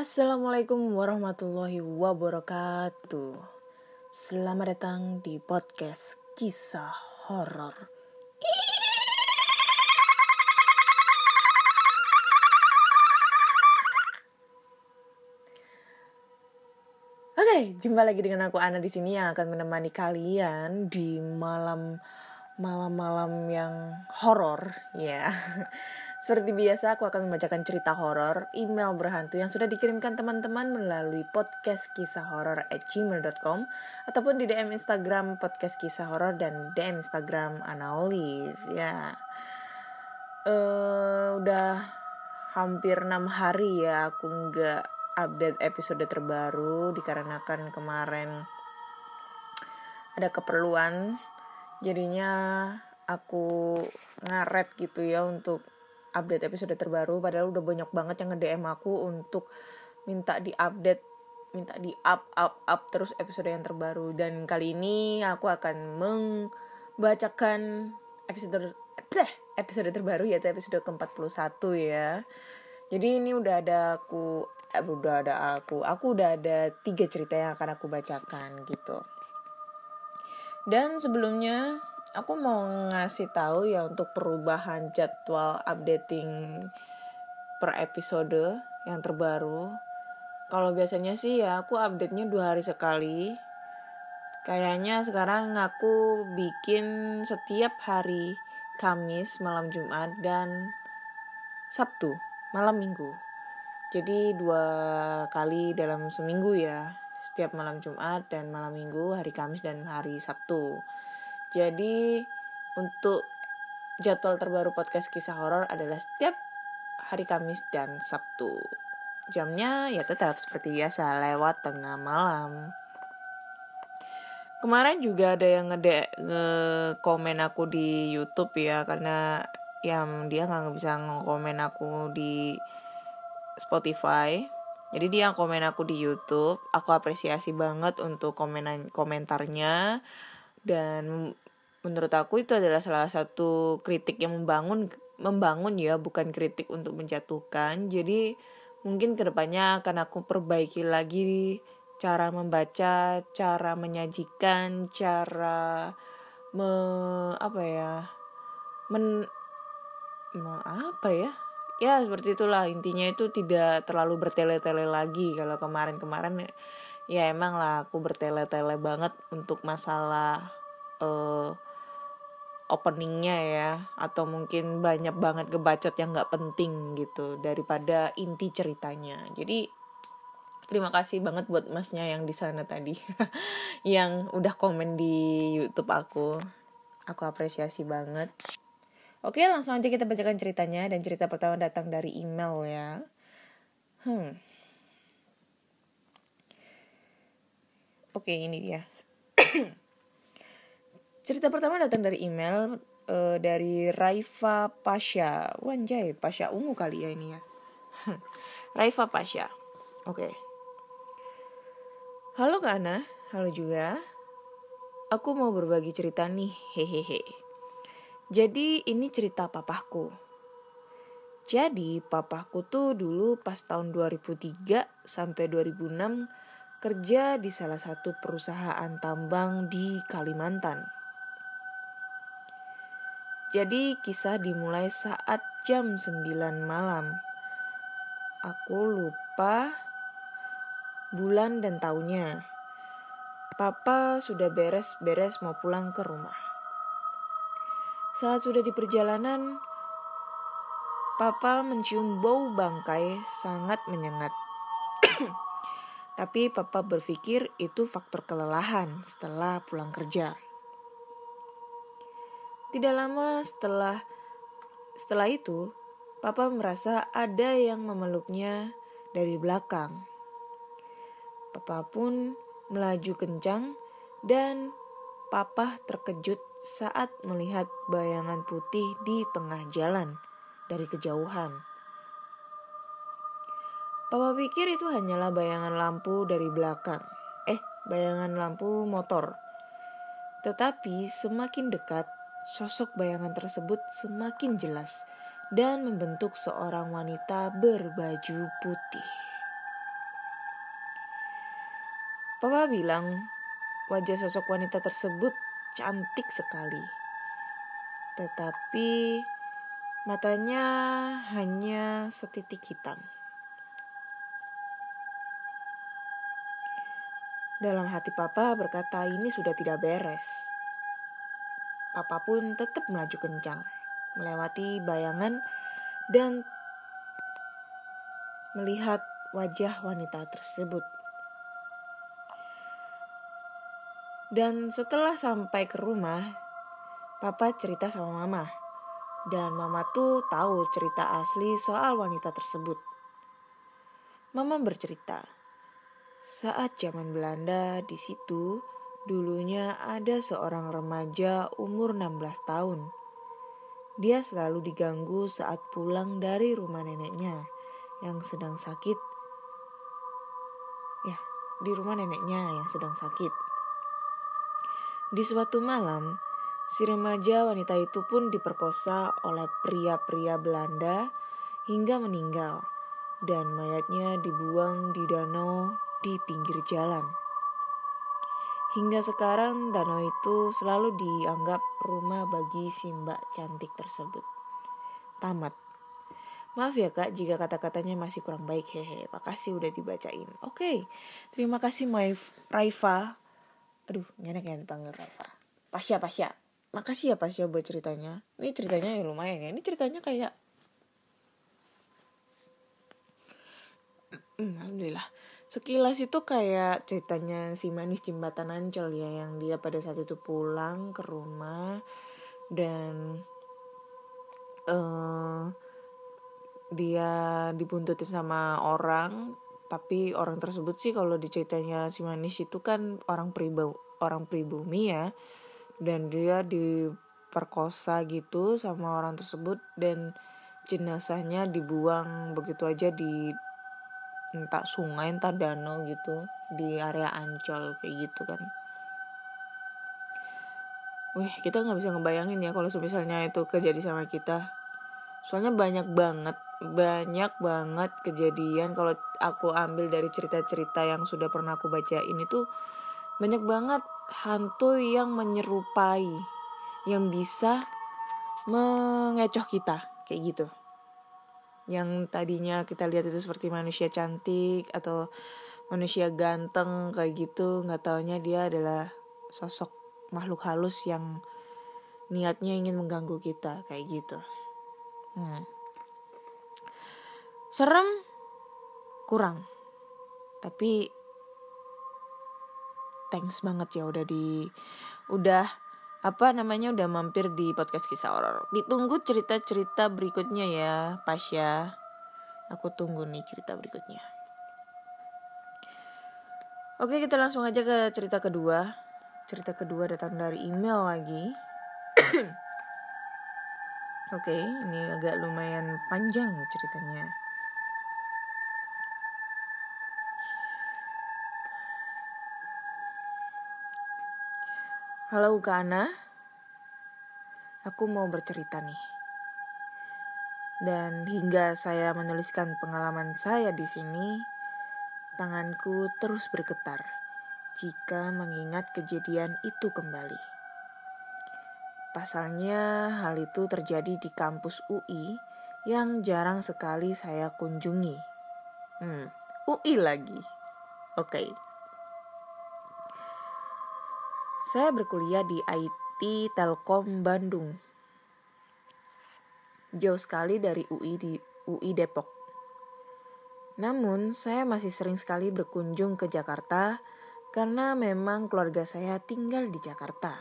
Assalamualaikum warahmatullahi wabarakatuh. Selamat datang di podcast kisah horor. Oke, jumpa lagi dengan aku Ana di sini yang akan menemani kalian di malam malam-malam yang horor ya. Seperti biasa aku akan membacakan cerita horor, email berhantu yang sudah dikirimkan teman-teman melalui podcast kisah horor at gmail.com ataupun di DM Instagram podcast kisah horor dan DM Instagram Ana Olive ya. Uh, udah hampir enam hari ya aku nggak update episode terbaru dikarenakan kemarin ada keperluan jadinya aku ngaret gitu ya untuk update episode terbaru padahal udah banyak banget yang nge-DM aku untuk minta di-update minta di up up up terus episode yang terbaru dan kali ini aku akan membacakan episode eh, episode terbaru yaitu episode ke-41 ya. Jadi ini udah ada aku eh, udah ada aku. Aku udah ada tiga cerita yang akan aku bacakan gitu. Dan sebelumnya aku mau ngasih tahu ya untuk perubahan jadwal updating per episode yang terbaru. Kalau biasanya sih ya aku update-nya dua hari sekali. Kayaknya sekarang aku bikin setiap hari Kamis malam Jumat dan Sabtu malam Minggu. Jadi dua kali dalam seminggu ya. Setiap malam Jumat dan malam Minggu, hari Kamis dan hari Sabtu. Jadi untuk jadwal terbaru podcast kisah horor adalah setiap hari Kamis dan Sabtu. Jamnya ya tetap seperti biasa lewat tengah malam. Kemarin juga ada yang ngede nge komen aku di YouTube ya karena yang dia nggak bisa ngekomen aku di Spotify. Jadi dia komen aku di YouTube. Aku apresiasi banget untuk komenan komentarnya dan menurut aku itu adalah salah satu kritik yang membangun membangun ya bukan kritik untuk menjatuhkan. Jadi mungkin ke depannya akan aku perbaiki lagi cara membaca cara menyajikan cara me apa ya men me, apa ya? Ya seperti itulah. Intinya itu tidak terlalu bertele-tele lagi. Kalau kemarin-kemarin ya emang lah aku bertele-tele banget untuk masalah uh, openingnya ya. Atau mungkin banyak banget gebacot yang nggak penting gitu daripada inti ceritanya. Jadi terima kasih banget buat masnya yang di sana tadi. Yang udah komen di YouTube aku. Aku apresiasi banget. Oke langsung aja kita bacakan ceritanya dan cerita pertama datang dari email ya. Hmm Oke, ini dia. Cerita pertama datang dari email uh, dari Raifa Pasha. Wanjay, Pasha ungu kali ya ini ya. Raifa Pasha. Oke. Halo Kak Ana, halo juga. Aku mau berbagi cerita nih, hehehe. Jadi ini cerita papahku. Jadi papahku tuh dulu pas tahun 2003 sampai 2006 kerja di salah satu perusahaan tambang di Kalimantan. Jadi kisah dimulai saat jam 9 malam. Aku lupa bulan dan tahunnya. Papa sudah beres-beres mau pulang ke rumah. Saat sudah di perjalanan, Papa mencium bau bangkai sangat menyengat. Tapi papa berpikir itu faktor kelelahan setelah pulang kerja. Tidak lama setelah setelah itu, papa merasa ada yang memeluknya dari belakang. Papa pun melaju kencang dan papa terkejut saat melihat bayangan putih di tengah jalan dari kejauhan. Papa pikir itu hanyalah bayangan lampu dari belakang. Eh, bayangan lampu motor. Tetapi semakin dekat, sosok bayangan tersebut semakin jelas dan membentuk seorang wanita berbaju putih. Papa bilang wajah sosok wanita tersebut cantik sekali. Tetapi matanya hanya setitik hitam. Dalam hati papa berkata ini sudah tidak beres. Papa pun tetap melaju kencang, melewati bayangan dan melihat wajah wanita tersebut. Dan setelah sampai ke rumah, papa cerita sama mama. Dan mama tuh tahu cerita asli soal wanita tersebut. Mama bercerita, saat zaman Belanda di situ, dulunya ada seorang remaja umur 16 tahun. Dia selalu diganggu saat pulang dari rumah neneknya yang sedang sakit. Ya, di rumah neneknya yang sedang sakit. Di suatu malam, si remaja wanita itu pun diperkosa oleh pria-pria Belanda hingga meninggal dan mayatnya dibuang di danau di pinggir jalan. Hingga sekarang danau itu selalu dianggap rumah bagi si mbak cantik tersebut. Tamat. Maaf ya kak jika kata-katanya masih kurang baik hehe. Makasih udah dibacain. Oke, okay. terima kasih my Raifa aduh enak ya dipanggil Reva Pasya Pasya makasih ya Pasya buat ceritanya ini ceritanya ya lumayan ya ini ceritanya kayak alhamdulillah sekilas itu kayak ceritanya si manis jembatan ancol ya yang dia pada saat itu pulang ke rumah dan uh, dia dibuntutin sama orang. Tapi orang tersebut sih kalau diceritanya si manis itu kan orang pribumi orang pribumi ya. Dan dia diperkosa gitu sama orang tersebut dan jenazahnya dibuang begitu aja di entah sungai entah danau gitu di area ancol kayak gitu kan. Wih, kita nggak bisa ngebayangin ya kalau misalnya itu kejadi sama kita. Soalnya banyak banget banyak banget kejadian. Kalau aku ambil dari cerita-cerita yang sudah pernah aku baca ini tuh banyak banget hantu yang menyerupai yang bisa mengecoh kita kayak gitu yang tadinya kita lihat itu seperti manusia cantik atau manusia ganteng kayak gitu nggak taunya dia adalah sosok makhluk halus yang niatnya ingin mengganggu kita kayak gitu. Hmm. Serem kurang. Tapi thanks banget ya udah di udah apa namanya udah mampir di podcast kisah horor. Ditunggu cerita-cerita berikutnya ya, Pasya. Aku tunggu nih cerita berikutnya. Oke, kita langsung aja ke cerita kedua. Cerita kedua datang dari email lagi. Oke, ini agak lumayan panjang ceritanya. Halo Kana, aku mau bercerita nih. Dan hingga saya menuliskan pengalaman saya di sini, tanganku terus bergetar jika mengingat kejadian itu kembali. Pasalnya, hal itu terjadi di kampus UI yang jarang sekali saya kunjungi. Hmm, UI lagi. Oke. Okay. Saya berkuliah di IT Telkom Bandung. Jauh sekali dari UI di UI Depok. Namun, saya masih sering sekali berkunjung ke Jakarta karena memang keluarga saya tinggal di Jakarta.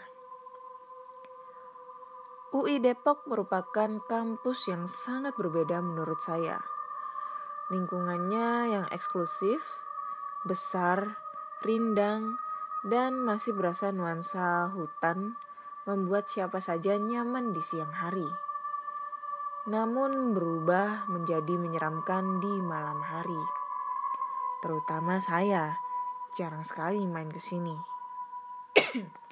UI Depok merupakan kampus yang sangat berbeda menurut saya. Lingkungannya yang eksklusif, besar, rindang, dan masih berasa nuansa hutan membuat siapa saja nyaman di siang hari. Namun berubah menjadi menyeramkan di malam hari. Terutama saya, jarang sekali main ke sini.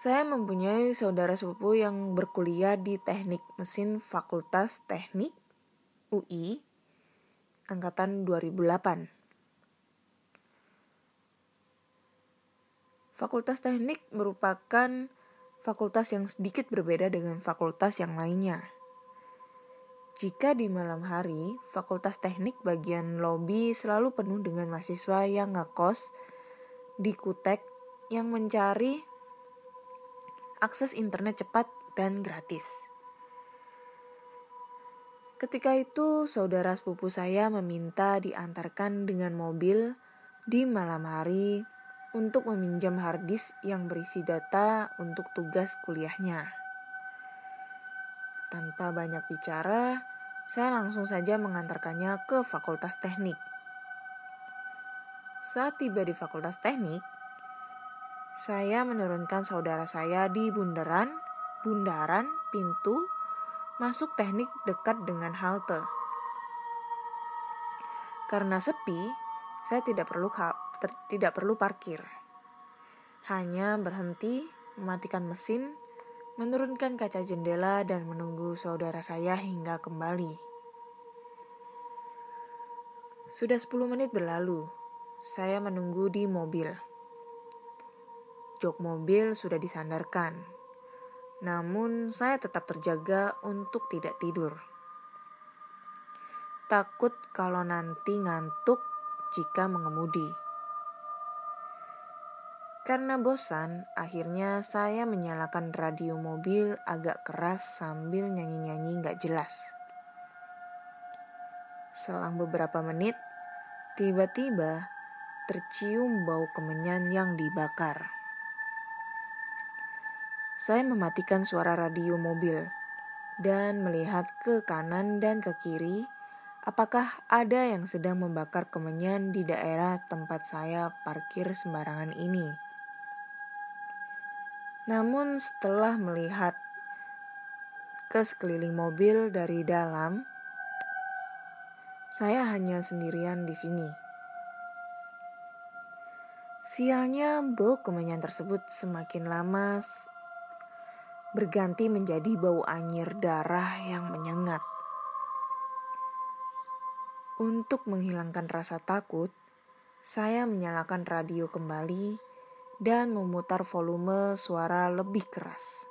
Saya mempunyai saudara sepupu yang berkuliah di Teknik Mesin Fakultas Teknik UI angkatan 2008 Fakultas teknik merupakan fakultas yang sedikit berbeda dengan fakultas yang lainnya. Jika di malam hari, fakultas teknik bagian lobi selalu penuh dengan mahasiswa yang ngekos di kutek yang mencari akses internet cepat dan gratis. Ketika itu, saudara sepupu saya meminta diantarkan dengan mobil di malam hari untuk meminjam harddisk yang berisi data untuk tugas kuliahnya. Tanpa banyak bicara, saya langsung saja mengantarkannya ke Fakultas Teknik. Saat tiba di Fakultas Teknik, saya menurunkan saudara saya di bundaran, bundaran, pintu, masuk teknik dekat dengan halte. Karena sepi, saya tidak perlu ter, tidak perlu parkir. Hanya berhenti, mematikan mesin, menurunkan kaca jendela dan menunggu saudara saya hingga kembali. Sudah 10 menit berlalu. Saya menunggu di mobil. Jok mobil sudah disandarkan namun saya tetap terjaga untuk tidak tidur. Takut kalau nanti ngantuk jika mengemudi. Karena bosan, akhirnya saya menyalakan radio mobil agak keras sambil nyanyi-nyanyi gak jelas. Selang beberapa menit, tiba-tiba tercium bau kemenyan yang dibakar. Saya mematikan suara radio mobil dan melihat ke kanan dan ke kiri apakah ada yang sedang membakar kemenyan di daerah tempat saya parkir sembarangan ini. Namun setelah melihat ke sekeliling mobil dari dalam, saya hanya sendirian di sini. Sialnya bau kemenyan tersebut semakin lama berganti menjadi bau anyir darah yang menyengat. Untuk menghilangkan rasa takut, saya menyalakan radio kembali dan memutar volume suara lebih keras.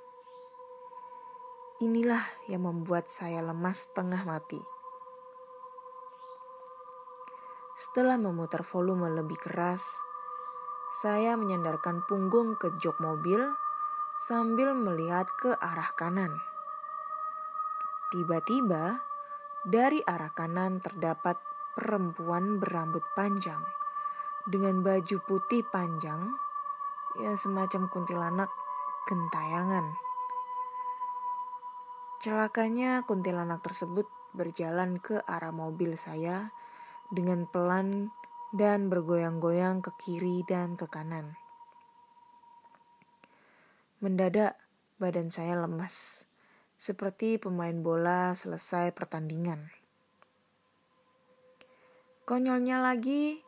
Inilah yang membuat saya lemas tengah mati. Setelah memutar volume lebih keras, saya menyandarkan punggung ke jok mobil sambil melihat ke arah kanan. Tiba-tiba, dari arah kanan terdapat perempuan berambut panjang dengan baju putih panjang, ya semacam kuntilanak gentayangan. Celakanya kuntilanak tersebut berjalan ke arah mobil saya dengan pelan dan bergoyang-goyang ke kiri dan ke kanan. Mendadak badan saya lemas, seperti pemain bola selesai pertandingan. Konyolnya lagi,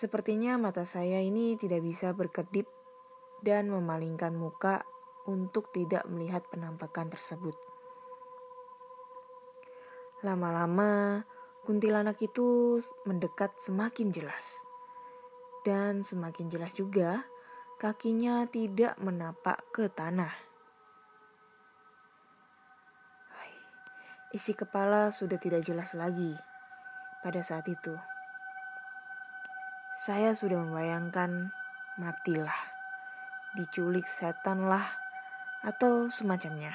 sepertinya mata saya ini tidak bisa berkedip dan memalingkan muka untuk tidak melihat penampakan tersebut. Lama-lama, kuntilanak itu mendekat semakin jelas. Dan semakin jelas juga kakinya tidak menapak ke tanah. Isi kepala sudah tidak jelas lagi pada saat itu. Saya sudah membayangkan matilah, diculik setanlah, atau semacamnya.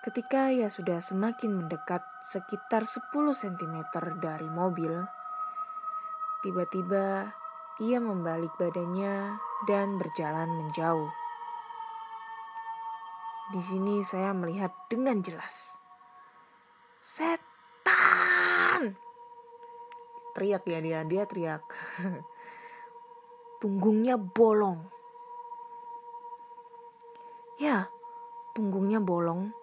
Ketika ia sudah semakin mendekat sekitar 10 cm dari mobil, tiba-tiba ia membalik badannya dan berjalan menjauh. Di sini saya melihat dengan jelas. Setan! Teriak ya dia, dia teriak. Punggungnya bolong. Ya, punggungnya bolong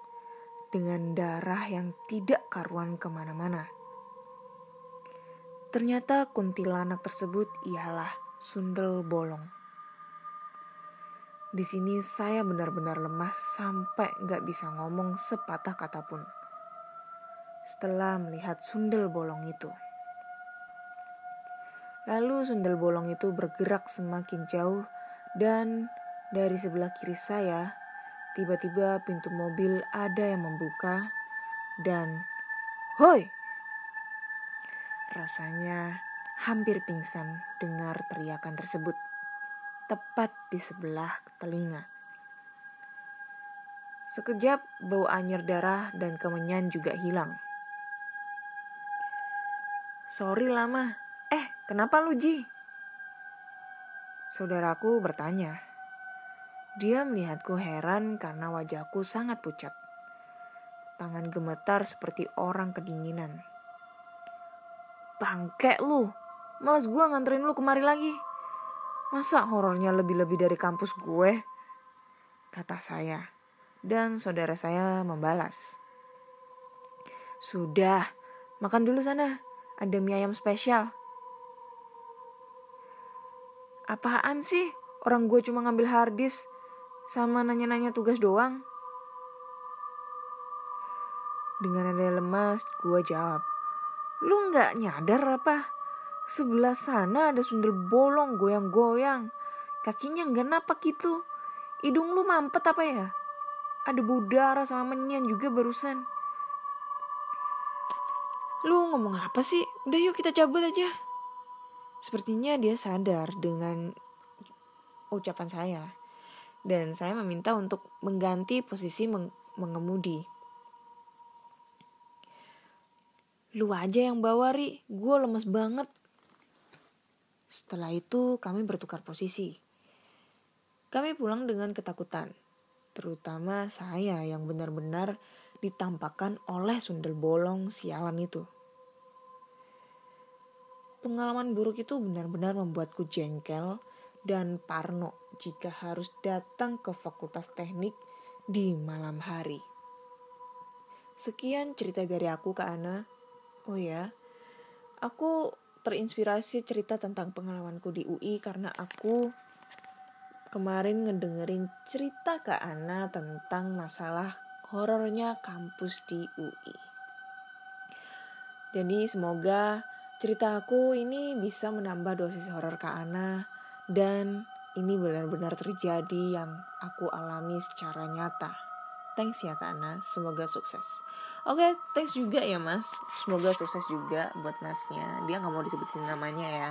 dengan darah yang tidak karuan ke mana-mana. Ternyata kuntilanak tersebut ialah sundel bolong. Di sini saya benar-benar lemas sampai gak bisa ngomong sepatah kata pun. Setelah melihat sundel bolong itu. Lalu sundel bolong itu bergerak semakin jauh dan dari sebelah kiri saya tiba-tiba pintu mobil ada yang membuka dan Hoi! Rasanya hampir pingsan dengar teriakan tersebut tepat di sebelah telinga. Sekejap bau anyir darah dan kemenyan juga hilang. Sorry lama. Kenapa lu Ji? Saudaraku bertanya. Dia melihatku heran karena wajahku sangat pucat. Tangan gemetar seperti orang kedinginan. Bangke lu, malas gue nganterin lu kemari lagi. Masa horornya lebih-lebih dari kampus gue? Kata saya. Dan saudara saya membalas. Sudah, makan dulu sana ada mie ayam spesial. Apaan sih? Orang gue cuma ngambil hardis sama nanya-nanya tugas doang. Dengan ada lemas, gue jawab. Lu nggak nyadar apa? Sebelah sana ada sundel bolong goyang-goyang. Kakinya nggak napak gitu. Hidung lu mampet apa ya? Ada budara sama menyan juga barusan. Lu ngomong apa sih? Udah yuk kita cabut aja. Sepertinya dia sadar dengan ucapan saya. Dan saya meminta untuk mengganti posisi meng mengemudi. Lu aja yang bawa, Ri. Gue lemes banget. Setelah itu kami bertukar posisi. Kami pulang dengan ketakutan. Terutama saya yang benar-benar ditampakkan oleh sundel bolong sialan itu. Pengalaman buruk itu benar-benar membuatku jengkel dan parno jika harus datang ke fakultas teknik di malam hari. Sekian cerita dari aku ke Ana. Oh ya, aku terinspirasi cerita tentang pengalamanku di UI karena aku kemarin ngedengerin cerita ke Ana tentang masalah horornya kampus di UI. Jadi semoga cerita aku ini bisa menambah dosis horor Kak Ana dan ini benar-benar terjadi yang aku alami secara nyata. Thanks ya Kak Ana, semoga sukses. Oke, okay, thanks juga ya Mas. Semoga sukses juga buat Masnya. Dia nggak mau disebutin namanya ya.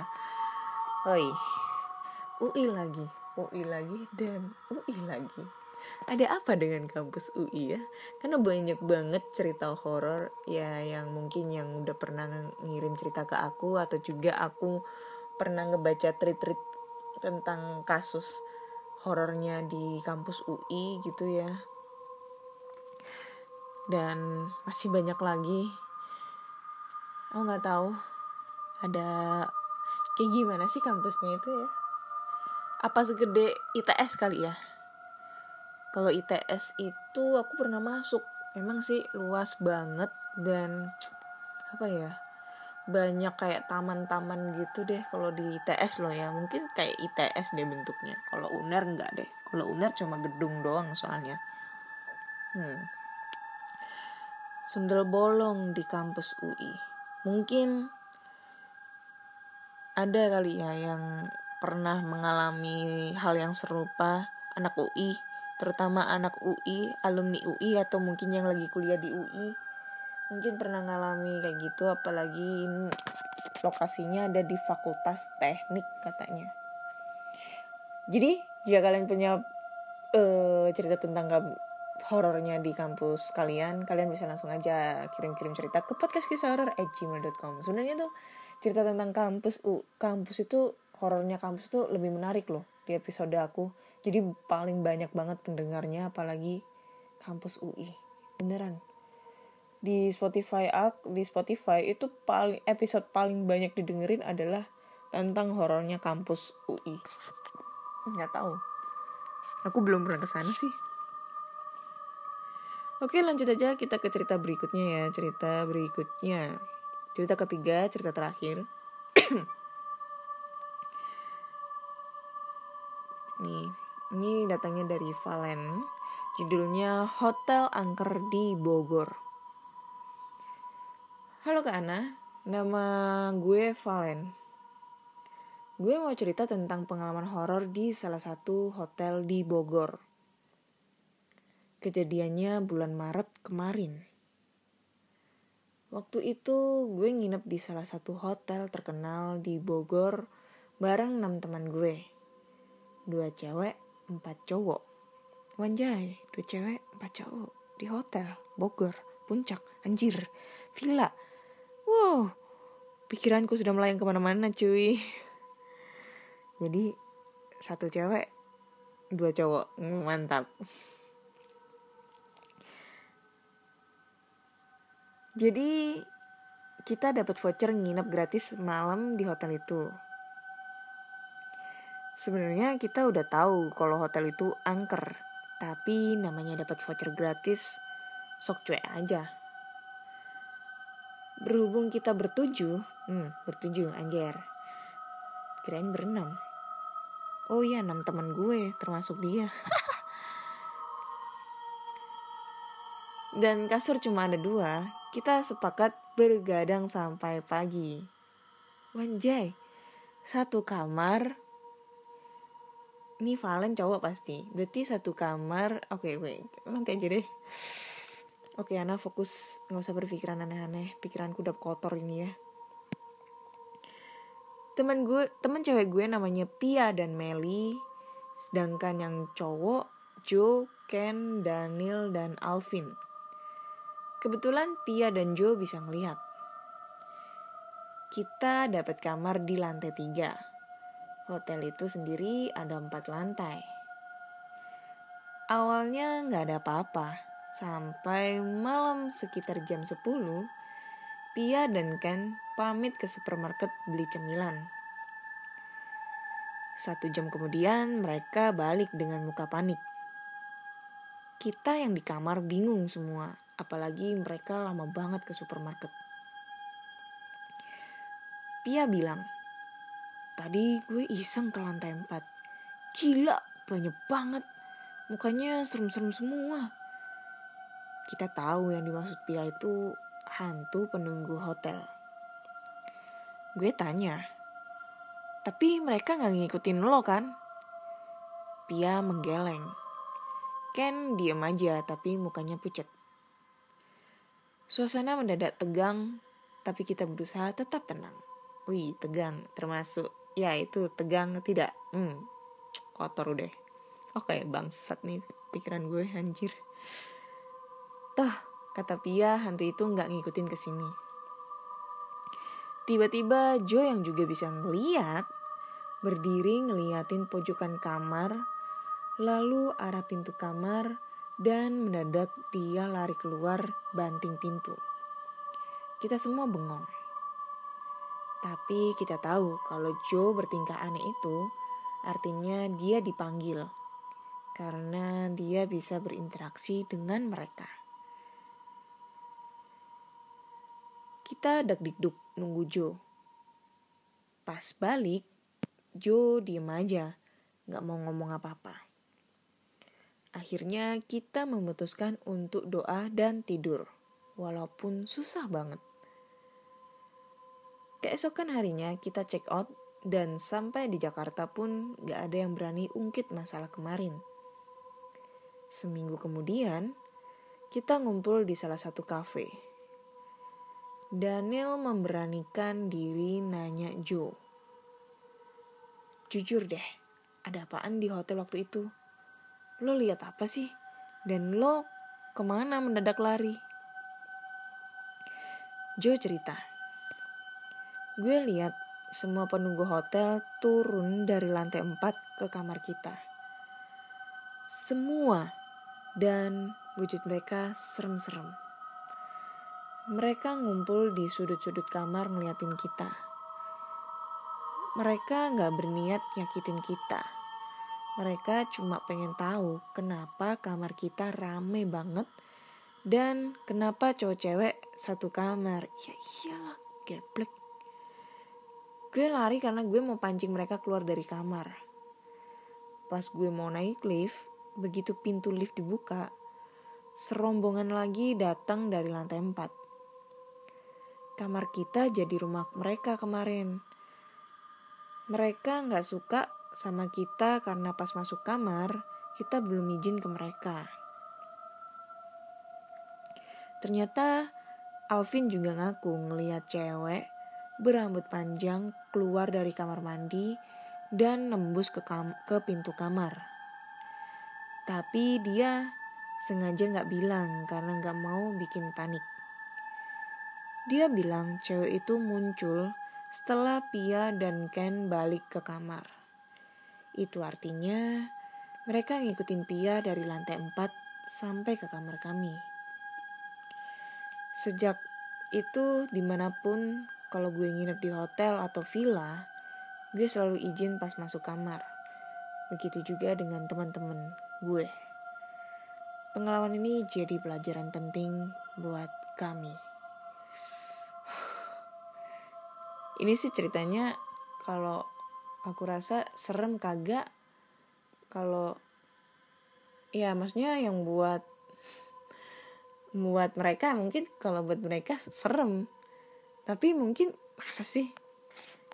Oi, UI lagi, UI lagi dan UI lagi ada apa dengan kampus UI ya? Karena banyak banget cerita horor ya yang mungkin yang udah pernah ngirim cerita ke aku atau juga aku pernah ngebaca tweet-tweet tentang kasus horornya di kampus UI gitu ya. Dan masih banyak lagi. Aku nggak tahu ada kayak gimana sih kampusnya itu ya. Apa segede ITS kali ya kalau ITS itu aku pernah masuk. Emang sih luas banget dan apa ya banyak kayak taman-taman gitu deh kalau di ITS loh ya. Mungkin kayak ITS deh bentuknya. Kalau UNER enggak deh. Kalau UNER cuma gedung doang soalnya. Hmm. sundel bolong di kampus UI mungkin ada kali ya yang pernah mengalami hal yang serupa. Anak UI terutama anak UI, alumni UI atau mungkin yang lagi kuliah di UI mungkin pernah ngalami kayak gitu apalagi lokasinya ada di fakultas teknik katanya. Jadi jika kalian punya uh, cerita tentang horornya di kampus kalian kalian bisa langsung aja kirim-kirim cerita ke podcast kisah horor at gmail.com sebenarnya tuh cerita tentang kampus u kampus itu horornya kampus tuh lebih menarik loh di episode aku jadi paling banyak banget pendengarnya apalagi kampus UI beneran. Di Spotify di Spotify itu paling episode paling banyak didengerin adalah tentang horornya kampus UI nggak tahu. Aku belum pernah ke sana sih. Oke lanjut aja. Kita ke cerita berikutnya ya. Cerita berikutnya. Cerita ketiga, cerita terakhir ini datangnya dari Valen. Judulnya Hotel Angker di Bogor. Halo Kak Ana, nama gue Valen. gue mau cerita tentang pengalaman horor di salah satu hotel di Bogor. Kejadiannya bulan Maret kemarin. Waktu itu gue nginep di salah satu hotel terkenal di Bogor bareng enam teman gue. Dua cewek, empat cowok. Wanjay, dua cewek, empat cowok di hotel Bogor, puncak, anjir, villa. Wow, pikiranku sudah melayang ke mana-mana cuy. Jadi satu cewek, dua cowok, mantap. Jadi kita dapat voucher nginep gratis malam di hotel itu. Sebenarnya kita udah tahu kalau hotel itu angker, tapi namanya dapat voucher gratis, sok cuek aja. Berhubung kita bertujuh, hmm, bertujuh anjir. Kirain berenam. Oh iya, enam teman gue, termasuk dia. Dan kasur cuma ada dua, kita sepakat bergadang sampai pagi. Wanjay, satu kamar. Ini Valen cowok pasti. Berarti satu kamar. Oke, okay, wait. Nanti aja deh. Oke, okay, Ana fokus. Nggak usah berpikiran aneh-aneh. Pikiranku udah kotor ini ya. Temen gue, temen cewek gue namanya Pia dan Meli. Sedangkan yang cowok Joe, Ken, Daniel, dan Alvin. Kebetulan Pia dan Joe bisa ngelihat. Kita dapat kamar di lantai tiga. Hotel itu sendiri ada empat lantai. Awalnya nggak ada apa-apa, sampai malam sekitar jam 10, Pia dan Ken pamit ke supermarket beli cemilan. Satu jam kemudian mereka balik dengan muka panik. Kita yang di kamar bingung semua apalagi mereka lama banget ke supermarket. Pia bilang, tadi gue iseng ke lantai 4. Gila, banyak banget. Mukanya serem-serem semua. Kita tahu yang dimaksud Pia itu hantu penunggu hotel. Gue tanya, tapi mereka gak ngikutin lo kan? Pia menggeleng. Ken diem aja tapi mukanya pucat. Suasana mendadak tegang, tapi kita berusaha tetap tenang. Wih, tegang, termasuk ya itu tegang tidak. Hmm, kotor udah. Oke, bangsat nih pikiran gue anjir. Toh, kata Pia, hantu itu nggak ngikutin ke sini. Tiba-tiba Joe yang juga bisa ngeliat, berdiri ngeliatin pojokan kamar, lalu arah pintu kamar, dan mendadak dia lari keluar banting pintu. Kita semua bengong. Tapi kita tahu kalau Joe bertingkah aneh itu artinya dia dipanggil karena dia bisa berinteraksi dengan mereka. Kita dak-dikduk nunggu Joe. Pas balik, Joe diem aja, gak mau ngomong apa-apa. Akhirnya kita memutuskan untuk doa dan tidur, walaupun susah banget. Keesokan harinya kita check out dan sampai di Jakarta pun gak ada yang berani ungkit masalah kemarin. Seminggu kemudian, kita ngumpul di salah satu kafe. Daniel memberanikan diri nanya Joe. Jujur deh, ada apaan di hotel waktu itu? lo lihat apa sih? Dan lo ke mana mendadak lari? Joe cerita, gue lihat semua penunggu hotel turun dari lantai 4 ke kamar kita. Semua dan wujud mereka serem-serem. Mereka ngumpul di sudut-sudut kamar ngeliatin kita. Mereka gak berniat nyakitin kita mereka cuma pengen tahu kenapa kamar kita rame banget dan kenapa cowok cewek satu kamar. Ya iyalah, geblek. Gue lari karena gue mau pancing mereka keluar dari kamar. Pas gue mau naik lift, begitu pintu lift dibuka, serombongan lagi datang dari lantai 4. Kamar kita jadi rumah mereka kemarin. mereka nggak suka sama kita karena pas masuk kamar kita belum izin ke mereka. Ternyata Alvin juga ngaku ngeliat cewek berambut panjang keluar dari kamar mandi dan nembus ke, kam ke pintu kamar. Tapi dia sengaja nggak bilang karena nggak mau bikin panik. Dia bilang cewek itu muncul setelah Pia dan Ken balik ke kamar. Itu artinya mereka ngikutin Pia dari lantai 4 sampai ke kamar kami. Sejak itu di mana pun kalau gue nginep di hotel atau villa, gue selalu izin pas masuk kamar. Begitu juga dengan teman-teman gue. Pengalaman ini jadi pelajaran penting buat kami. Ini sih ceritanya kalau aku rasa serem kagak kalau ya maksudnya yang buat buat mereka mungkin kalau buat mereka serem tapi mungkin masa sih?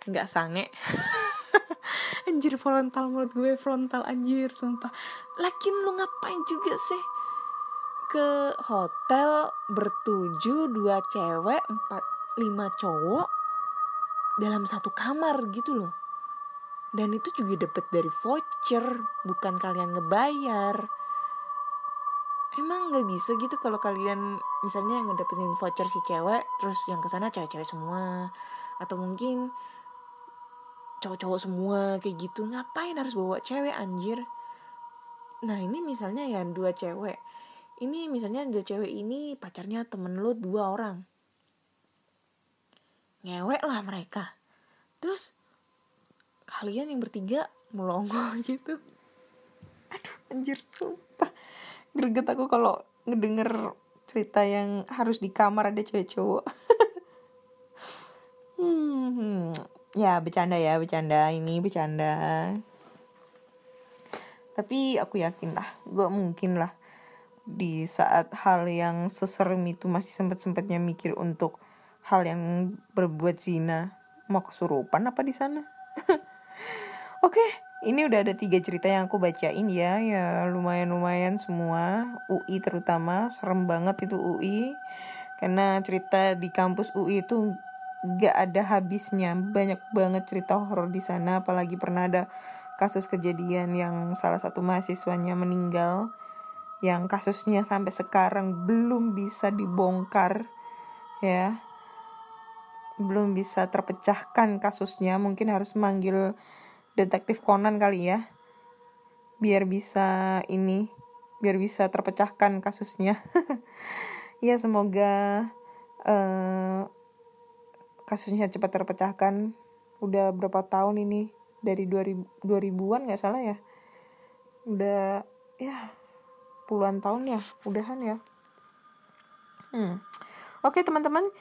Nggak sange. Anjir frontal menurut gue frontal anjir sumpah. Lakin lu ngapain juga sih? Ke hotel bertuju dua cewek empat lima cowok dalam satu kamar gitu loh. Dan itu juga dapet dari voucher bukan kalian ngebayar emang nggak bisa gitu kalau kalian misalnya ngedapetin voucher si cewek terus yang ke sana cewek-cewek semua. Atau mungkin cowok-cowok semua kayak gitu. Ngapain harus bawa cewek anjir? Nah ini misalnya ya dua cewek. Ini misalnya dua cewek ini pacarnya temen lo dua orang. Ngewek lah mereka. Terus kalian yang bertiga melongo gitu. Aduh anjir sumpah greget aku kalau ngedenger cerita yang harus di kamar ada cewek cowok hmm, ya bercanda ya bercanda. Ini bercanda. Tapi aku yakin lah gue mungkin lah di saat hal yang seserem itu masih sempat sempatnya mikir untuk hal yang berbuat zina. Mau kesurupan apa di sana? Oke okay ini udah ada tiga cerita yang aku bacain ya. Ya lumayan lumayan semua UI terutama serem banget itu UI karena cerita di kampus UI itu gak ada habisnya. Banyak banget cerita horor di sana. Apalagi pernah ada kasus kejadian yang salah satu mahasiswanya meninggal. Yang kasusnya sampai sekarang belum bisa dibongkar ya. Belum bisa terpecahkan kasusnya. Mungkin harus manggil detektif Conan kali ya. Biar bisa ini biar bisa terpecahkan kasusnya. Ya semoga uh, kasusnya cepat terpecahkan. Udah berapa tahun ini? Dari 2000 2000-an nggak salah ya? Udah ya puluhan tahun ya? Udahan ya? Hmm. oke teman-teman.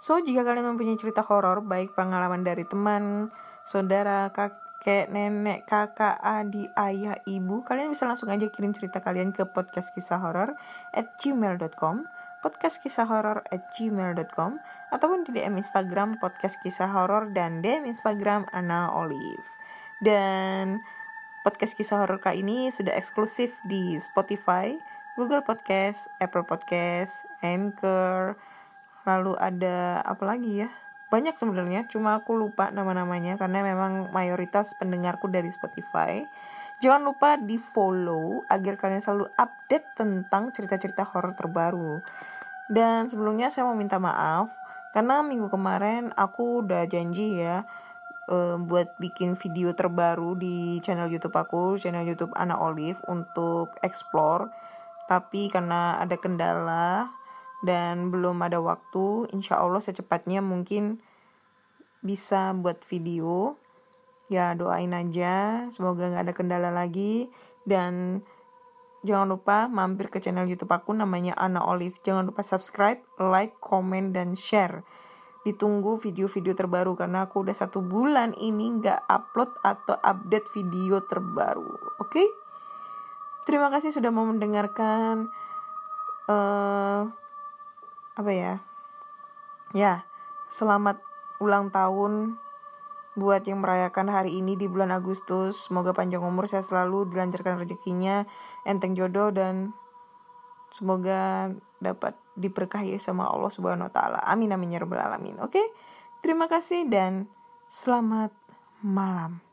So jika kalian mempunyai cerita horor baik pengalaman dari teman saudara kak kayak nenek, kakak, adik, ayah, ibu, kalian bisa langsung aja kirim cerita kalian ke podcast kisah horor at gmail.com podcast kisah horor at gmail.com ataupun di DM Instagram podcast kisah horor dan DM Instagram Ana Olive dan podcast kisah horor kali ini sudah eksklusif di Spotify, Google Podcast, Apple Podcast, Anchor, lalu ada apa lagi ya? Banyak sebenarnya cuma aku lupa nama-namanya karena memang mayoritas pendengarku dari Spotify jangan lupa di follow agar kalian selalu update tentang cerita-cerita horor terbaru dan sebelumnya saya mau minta maaf karena minggu kemarin aku udah janji ya uh, buat bikin video terbaru di channel YouTube aku, channel YouTube Ana Olive untuk explore. Tapi karena ada kendala dan belum ada waktu insya Allah secepatnya mungkin bisa buat video. Ya doain aja semoga nggak ada kendala lagi. Dan jangan lupa mampir ke channel YouTube aku namanya Ana Olive. Jangan lupa subscribe like comment dan share. Ditunggu video-video terbaru karena aku udah satu bulan ini nggak upload atau update video terbaru oke? Okay? terima kasih sudah mau mendengarkan uh, apa ya ya selamat ulang tahun buat yang merayakan hari ini di bulan Agustus. Semoga panjang umur, sehat selalu, dilancarkan rezekinya, enteng jodoh dan semoga dapat diberkahi sama Allah Subhanahu wa taala. Amin amin ya rabbal alamin. Oke. Terima kasih dan selamat malam.